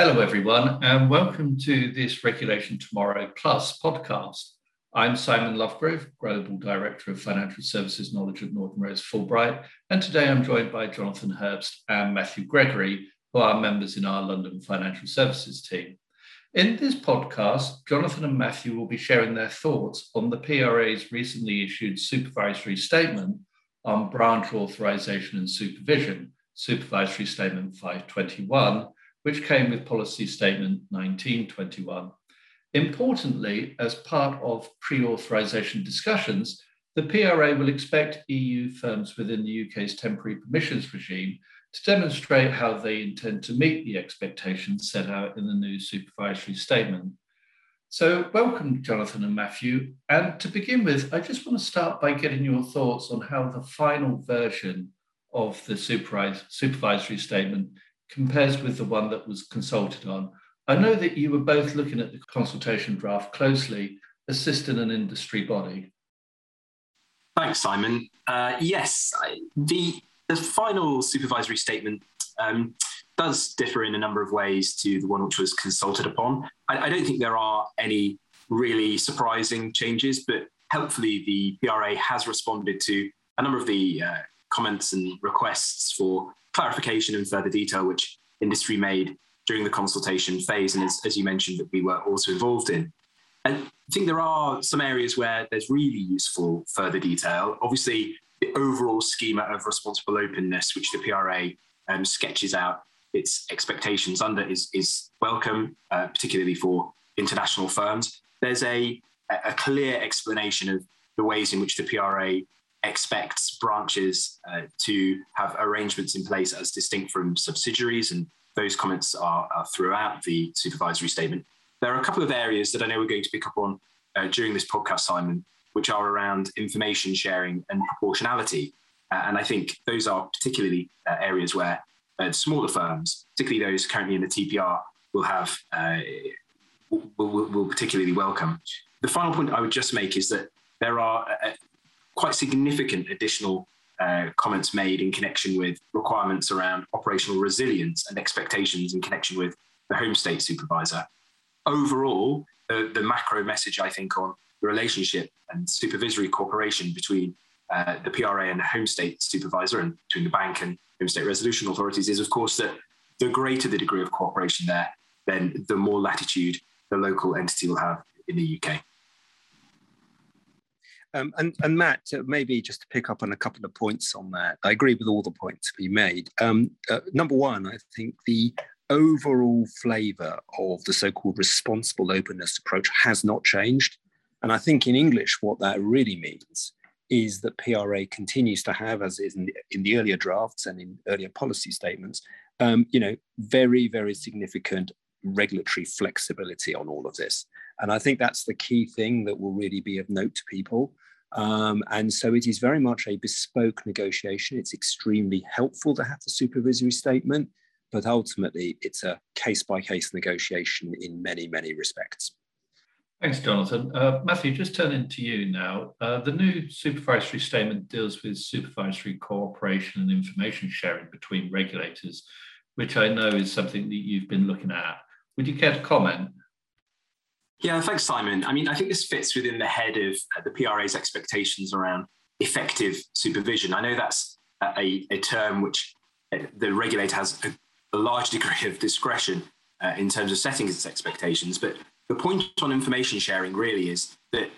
Hello, everyone, and welcome to this Regulation Tomorrow Plus podcast. I'm Simon Lovegrove, Global Director of Financial Services Knowledge at Norton Rose Fulbright, and today I'm joined by Jonathan Herbst and Matthew Gregory, who are members in our London Financial Services team. In this podcast, Jonathan and Matthew will be sharing their thoughts on the PRA's recently issued supervisory statement on branch authorization and supervision, Supervisory Statement 521 which came with Policy Statement 1921. Importantly, as part of pre authorization discussions, the PRA will expect EU firms within the UK's temporary permissions regime to demonstrate how they intend to meet the expectations set out in the new supervisory statement. So, welcome, Jonathan and Matthew. And to begin with, I just want to start by getting your thoughts on how the final version of the supervisory statement compares with the one that was consulted on. I know that you were both looking at the consultation draft closely, assisting an industry body. Thanks, Simon. Uh, yes, the, the final supervisory statement um, does differ in a number of ways to the one which was consulted upon. I, I don't think there are any really surprising changes, but helpfully the PRA has responded to a number of the uh, comments and requests for clarification and further detail, which industry made during the consultation phase, and as, as you mentioned, that we were also involved in. I think there are some areas where there's really useful further detail. Obviously, the overall schema of responsible openness, which the PRA um, sketches out its expectations under, is, is welcome, uh, particularly for international firms. There's a, a clear explanation of the ways in which the PRA expects branches uh, to have arrangements in place as distinct from subsidiaries, and those comments are, are, throughout the supervisory statement. There are a couple of areas that I know we're going to pick up on uh, during this podcast, Simon, which are around information sharing and proportionality. Uh, and I think those are particularly uh, areas where uh, smaller firms, particularly those currently in the TPR, will have uh, will, will, will particularly welcome. The final point I would just make is that there are quite significant additional uh, comments made in connection with requirements around operational resilience and expectations in connection with the home state supervisor. Overall, the, the macro message, I think, on the relationship and supervisory cooperation between uh, the PRA and the home state supervisor and between the bank and home state resolution authorities is, of course, that the greater the degree of cooperation there, then the more latitude the local entity will have in the UK. Um, and, and Matt, uh, maybe just to pick up on a couple of points on that, I agree with all the points we made. Um, uh, number one, I think the overall flavour of the so-called responsible openness approach has not changed. And I think in English, what that really means is that PRA continues to have, as is in the, in the earlier drafts and in earlier policy statements, um, you know, very, very significant regulatory flexibility on all of this. And I think that's the key thing that will really be of note to people. Um, and so it is very much a bespoke negotiation. It's extremely helpful to have the supervisory statement, but ultimately it's a case by case negotiation in many, many respects. Thanks, Jonathan. Uh, Matthew, just turning to you now. Uh, the new supervisory statement deals with supervisory cooperation and information sharing between regulators, which I know is something that you've been looking at. Would you care to comment? Yeah, thanks, Simon. I mean, I think this fits within the head of uh, the PRA's expectations around effective supervision. I know that's a, a term which uh, the regulator has a, a large degree of discretion uh, in terms of setting its expectations. But the point on information sharing really is that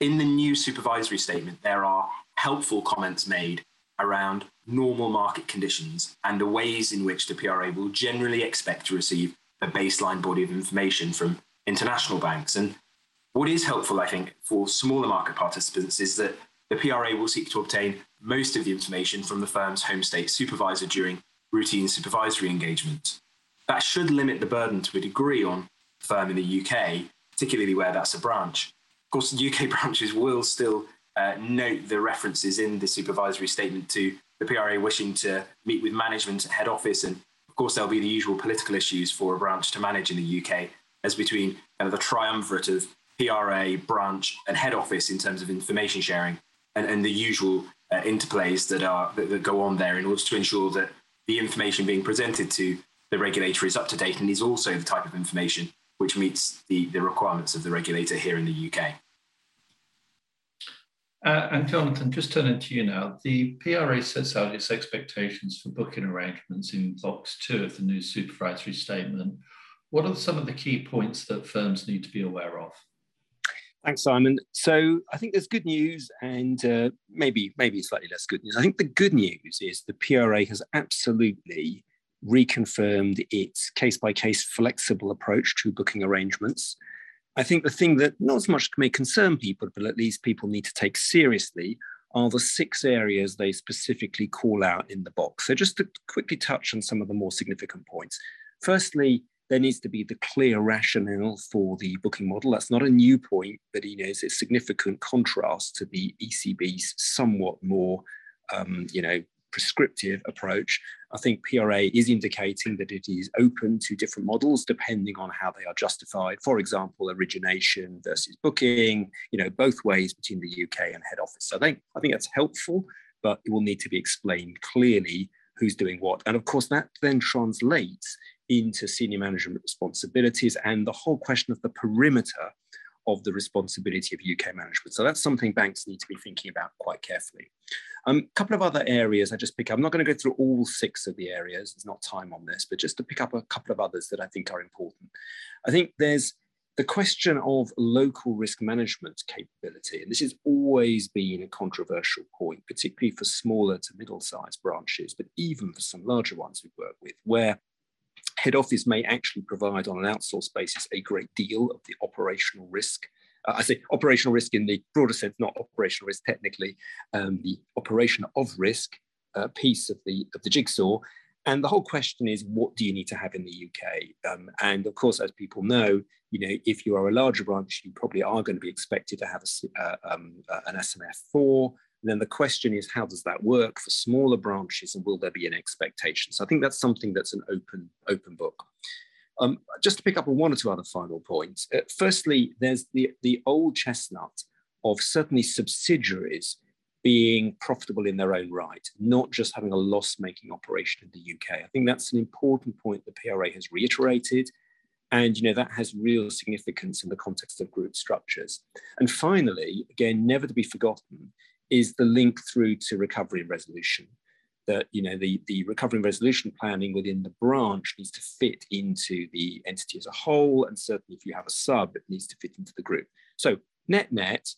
in the new supervisory statement, there are helpful comments made around normal market conditions and the ways in which the PRA will generally expect to receive a baseline body of information from international banks. And what is helpful, I think, for smaller market participants is that the PRA will seek to obtain most of the information from the firm's home state supervisor during routine supervisory engagement. That should limit the burden to a degree on the firm in the UK, particularly where that's a branch. Of course, UK branches will still uh, note the references in the supervisory statement to the PRA wishing to meet with management at head office. And of course, there'll be the usual political issues for a branch to manage in the UK as between kind of the triumvirate of PRA, branch, and head office in terms of information sharing and, and the usual uh, interplays that are that, that, go on there in order to ensure that the information being presented to the regulator is up to date and is also the type of information which meets the, the requirements of the regulator here in the UK. Uh, and Jonathan, just turning to you now, the PRA sets out its expectations for booking arrangements in box two of the new supervisory statement. What are some of the key points that firms need to be aware of? Thanks, Simon. So I think there's good news and uh, maybe maybe slightly less good news. I think the good news is the PRA has absolutely reconfirmed its case by case flexible approach to booking arrangements. I think the thing that not as much may concern people, but at least people need to take seriously, are the six areas they specifically call out in the box. So, just to quickly touch on some of the more significant points. Firstly, there needs to be the clear rationale for the booking model. That's not a new point, but you know, it's a significant contrast to the ECB's somewhat more, um, you know, prescriptive approach. I think PRA is indicating that it is open to different models depending on how they are justified. For example, origination versus booking, you know, both ways between the UK and head office. So I think I think that's helpful, but it will need to be explained clearly who's doing what. And of course, that then translates into senior management responsibilities and the whole question of the perimeter of the responsibility of UK management. So that's something banks need to be thinking about quite carefully. A um, couple of other areas I just pick up. I'm not going to go through all six of the areas. There's not time on this, but just to pick up a couple of others that I think are important. I think there's the question of local risk management capability, and this has always been a controversial point, particularly for smaller to middle-sized branches, but even for some larger ones we work with, where head office may actually provide on an outsourced basis a great deal of the operational risk. Uh, I say operational risk in the broader sense, not operational risk technically, um, the operation of risk uh, piece of the of the jigsaw. And the whole question is, what do you need to have in the UK? Um, and of course, as people know, you know, if you are a larger branch, you probably are going to be expected to have a, uh, um, uh, an SMF4 and then the question is, how does that work for smaller branches and will there be an expectation? So I think that's something that's an open, open book. Um, just to pick up on one or two other final points. Uh, firstly, there's the, the old chestnut of certainly subsidiaries being profitable in their own right, not just having a loss-making operation in the UK. I think that's an important point the PRA has reiterated. And you know that has real significance in the context of group structures. And finally, again, never to be forgotten, is the link through to recovery and resolution. That you know the, the recovery and resolution planning within the branch needs to fit into the entity as a whole, and certainly if you have a sub, it needs to fit into the group. So net net,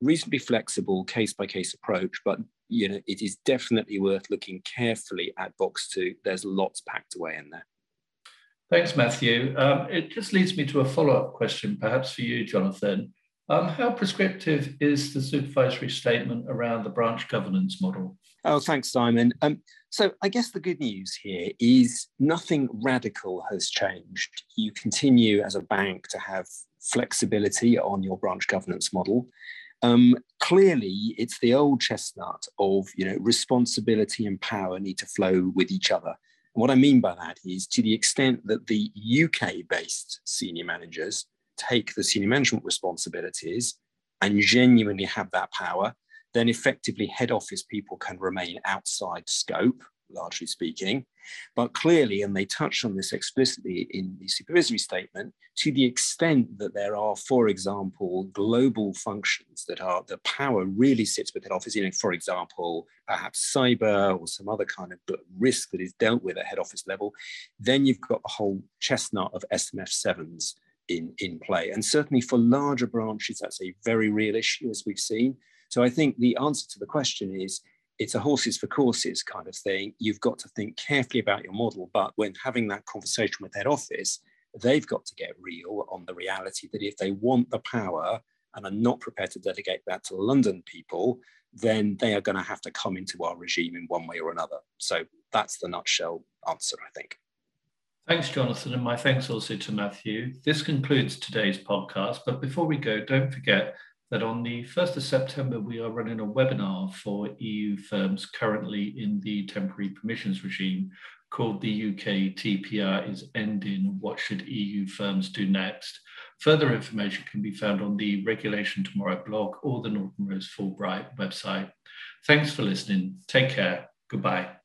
reasonably flexible case by case approach, but you know it is definitely worth looking carefully at box two. There's lots packed away in there. Thanks, Matthew. Um, it just leads me to a follow up question, perhaps for you, Jonathan. Um, how prescriptive is the supervisory statement around the branch governance model? Oh, thanks, Simon. Um, so I guess the good news here is nothing radical has changed. You continue as a bank to have flexibility on your branch governance model. Um, clearly, it's the old chestnut of you know responsibility and power need to flow with each other. And what I mean by that is to the extent that the UK-based senior managers take the senior management responsibilities and genuinely have that power, then effectively head office people can remain outside scope, largely speaking. But clearly, and they touch on this explicitly in the supervisory statement, to the extent that there are, for example, global functions that are the power really sits with head office, you know, for example, perhaps cyber or some other kind of risk that is dealt with at head office level, then you've got the whole chestnut of SMF sevens in, in play. And certainly for larger branches, that's a very real issue, as we've seen. So I think the answer to the question is it's a horses for courses kind of thing. You've got to think carefully about your model, but when having that conversation with head office, they've got to get real on the reality that if they want the power and are not prepared to delegate that to London people, then they are going to have to come into our regime in one way or another. So that's the nutshell answer, I think. Thanks, Jonathan, and my thanks also to Matthew. This concludes today's podcast, but before we go, don't forget that on the 1st of September, we are running a webinar for EU firms currently in the temporary permissions regime called the UK TPR is ending. What should EU firms do next? Further information can be found on the Regulation Tomorrow blog or the Norton Rose Fulbright website. Thanks for listening. Take care. Goodbye.